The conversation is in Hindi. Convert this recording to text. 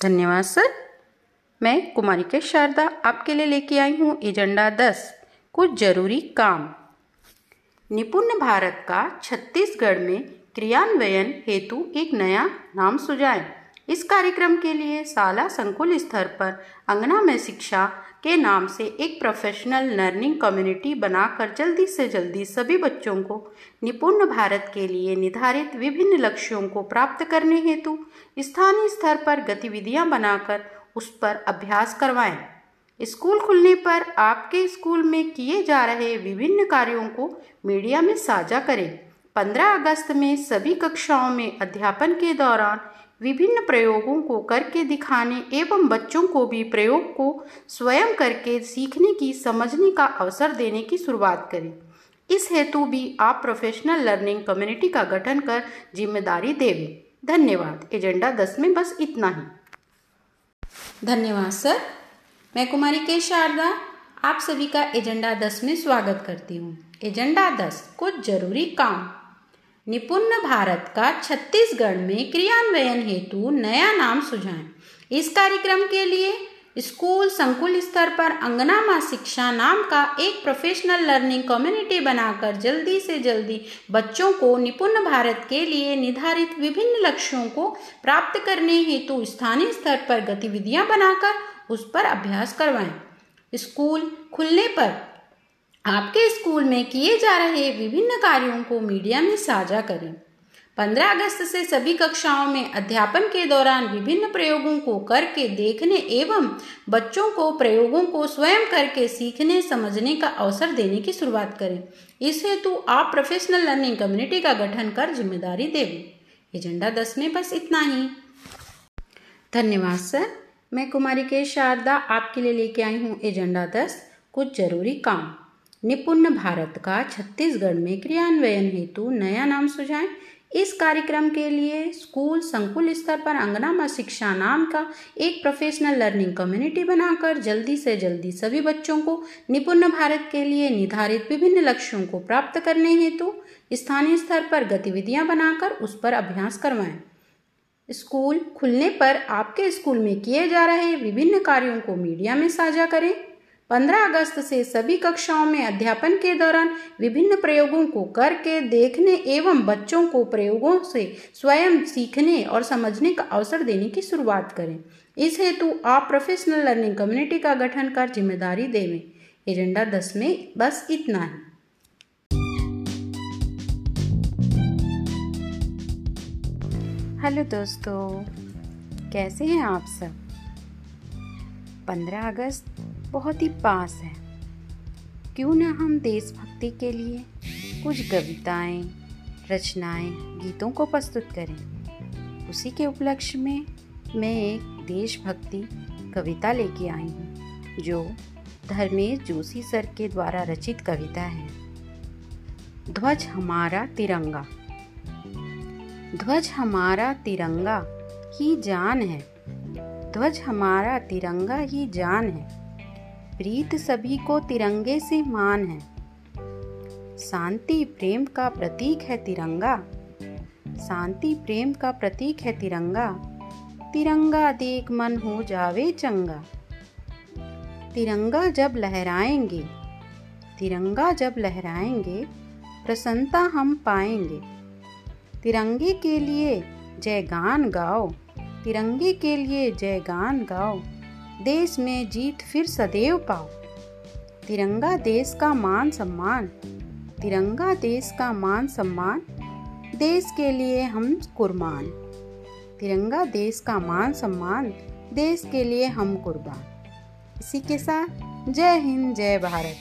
धन्यवाद, सर। मैं कुमारी के शारदा आपके लिए लेके आई हूँ एजेंडा दस, कुछ ज़रूरी काम। निपुण भारत का छत्तीसगढ़ में क्रियान्वयन हेतु एक नया नाम सुझाएँ। इस कार्यक्रम के लिए शाला संकुल स्तर पर अंगना में शिक्षा के नाम से एक प्रोफेशनल लर्निंग कम्युनिटी बनाकर जल्दी से जल्दी सभी बच्चों को निपुण भारत के लिए निर्धारित विभिन्न लक्ष्यों को प्राप्त करने हेतु स्थानीय स्तर पर गतिविधियाँ बनाकर उस पर अभ्यास करवाएँ। स्कूल खुलने पर आपके स्कूल में किए जा रहे विभिन्न कार्यों को मीडिया में साझा करें। 15 अगस्त में सभी कक्षाओं में अध्यापन के दौरान विभिन्न प्रयोगों को करके दिखाने एवं बच्चों को भी प्रयोग को स्वयं करके सीखने की, समझने का अवसर देने की शुरुआत करें। इस हेतु भी आप प्रोफेशनल लर्निंग कम्युनिटी का गठन कर ज़िम्मेदारी देवें। धन्यवाद। एजेंडा दस में बस इतना ही। धन्यवाद, सर। मैं कुमारी के शारदा, आप सभी का एजेंडा दस में स्वागत करती हूँ। एजेंडा दस, कुछ ज़रूरी काम। निपुण भारत का छत्तीसगढ़ में क्रियान्वयन हेतु नया नाम सुझाएँ। इस कार्यक्रम के लिए स्कूल संकुल स्तर पर अंगनामा शिक्षा नाम का एक प्रोफेशनल लर्निंग कम्युनिटी बनाकर जल्दी से जल्दी बच्चों को निपुण भारत के लिए निर्धारित विभिन्न लक्ष्यों को प्राप्त करने हेतु स्थानीय स्तर पर गतिविधियाँ बनाकर उस पर अभ्यास करवाएँ। स्कूल खुलने पर आपके स्कूल में किए जा रहे विभिन्न कार्यों को मीडिया में साझा करें। 15 अगस्त से सभी कक्षाओं में अध्यापन के दौरान विभिन्न प्रयोगों को करके देखने एवं बच्चों को प्रयोगों को स्वयं करके सीखने, समझने का अवसर देने की शुरुआत करें। इस हेतु आप प्रोफेशनल लर्निंग कम्युनिटी का गठन कर ज़िम्मेदारी देवें एजेंडा दस में बस इतना ही। धन्यवाद, सर। मैं कुमारी के शारदा आपके लिए लेके आई हूँ एजेंडा दस। कुछ ज़रूरी काम। निपुण भारत का छत्तीसगढ़ में क्रियान्वयन हेतु नया नाम सुझाएँ। इस कार्यक्रम के लिए स्कूल संकुल स्तर पर अंगनामा शिक्षा नाम का एक प्रोफेशनल लर्निंग कम्युनिटी बनाकर जल्दी से जल्दी सभी बच्चों को निपुण भारत के लिए निर्धारित विभिन्न लक्ष्यों को प्राप्त करने हेतु स्थानीय स्तर पर गतिविधियाँ बनाकर उस पर अभ्यास करवाएँ। स्कूल खुलने पर आपके स्कूल में किए जा रहे विभिन्न कार्यों को मीडिया में साझा करें। 15 अगस्त से सभी कक्षाओं में अध्यापन के दौरान विभिन्न प्रयोगों को करके देखने एवं बच्चों को प्रयोगों से स्वयं सीखने और समझने का अवसर देने की शुरुआत करें। इस हेतु आप प्रोफेशनल लर्निंग कम्युनिटी का गठन कर ज़िम्मेदारी देवें एजेंडा दस में बस इतना ही। हेलो दोस्तों, कैसे हैं आप सब? 15 अगस्त बहुत ही पास है। क्यों ना हम देशभक्ति के लिए कुछ कविताएँ, रचनाएँ, गीतों को प्रस्तुत करें। उसी के उपलक्ष्य में मैं एक देशभक्ति कविता लेके आई हूँ, जो धर्मेश जोशी सर के द्वारा रचित कविता है। ध्वज हमारा तिरंगा। ध्वज हमारा तिरंगा ही जान है। ध्वज हमारा तिरंगा ही जान है। प्रीत सभी को तिरंगे से मान है। शांति प्रेम का प्रतीक है तिरंगा। शांति प्रेम का प्रतीक है तिरंगा। तिरंगा देख मन हो जावे चंगा। तिरंगा जब लहराएँगे, तिरंगा जब लहराएँगे, प्रसन्नता हम पाएँगे। तिरंगे के लिए जय गान गाओ, तिरंगे के लिए जय गान गाओ। देश में जीत फिर सदैव पाओ। तिरंगा देश का मान सम्मान, तिरंगा देश का मान सम्मान, देश के लिए हम कुर्बान। तिरंगा देश का मान सम्मान, देश के लिए हम कुर्बान। इसी के साथ जय हिंद, जय भारत।